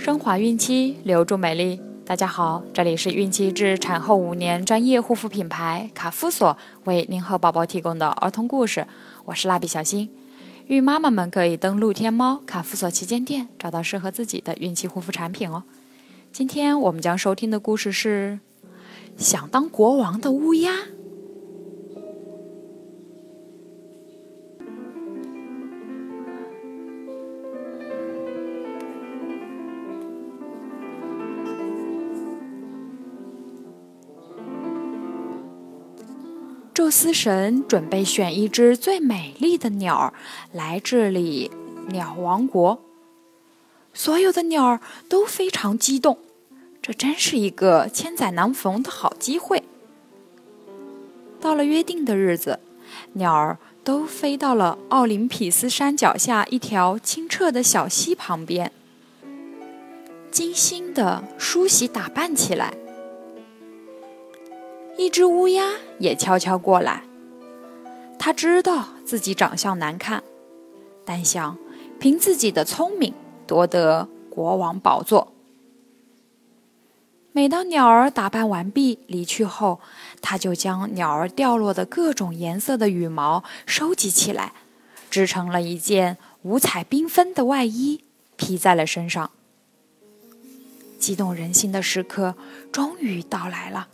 升华孕期，留住美丽。大家好，这里是孕期至产后五年专业护肤品牌卡夫索为您和宝宝提供的儿童故事。我是蜡笔小新。孕妈妈们可以登录天猫卡夫索旗舰店，找到适合自己的孕期护肤产品哦。今天我们将收听的故事是《想当国王的乌鸦》。宙斯神准备选一只最美丽的鸟儿来治理鸟王国。所有的鸟儿都非常激动，这真是一个千载难逢的好机会。到了约定的日子，鸟儿都飞到了奥林匹斯山脚下一条清澈的小溪旁边，精心的梳洗打扮起来。一只乌鸦也悄悄过来。他知道自己长相难看，但想凭自己的聪明夺得国王宝座。每当鸟儿打扮完毕离去后，他就将鸟儿掉落的各种颜色的羽毛收集起来，织成了一件五彩缤纷的外衣，披在了身上。激动人心的时刻终于到来了。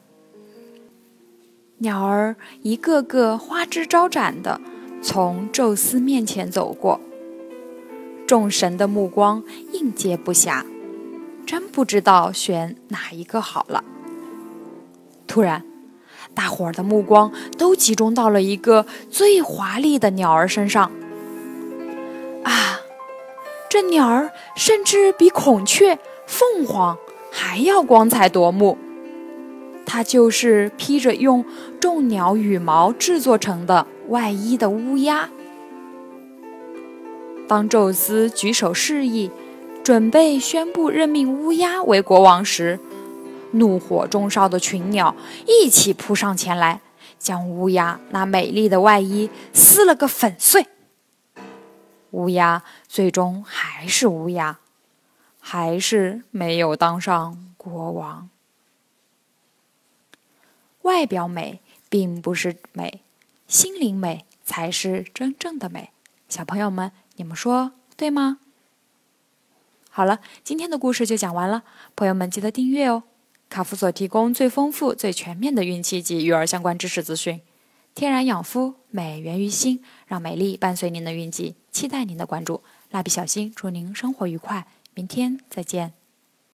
鸟儿一个个花枝招展的从宙斯面前走过，众神的目光应接不暇，真不知道选哪一个好了。突然，大伙儿的目光都集中到了一个最华丽的鸟儿身上。啊，这鸟儿甚至比孔雀、凤凰还要光彩夺目。它就是披着用众鸟羽毛制作成的外衣的乌鸦。当宙斯举手示意，准备宣布任命乌鸦为国王时，怒火中烧的群鸟一起扑上前来，将乌鸦那美丽的外衣撕了个粉碎。乌鸦最终还是乌鸦，还是没有当上国王。外表美并不是美，心灵美才是真正的美。小朋友们，你们说对吗？好了，今天的故事就讲完了，朋友们记得订阅哦。卡夫所提供最丰富、最全面的孕期及育儿相关知识资讯。天然养肤，美源于心，让美丽伴随您的孕期，期待您的关注。蜡笔小新祝您生活愉快，明天再见。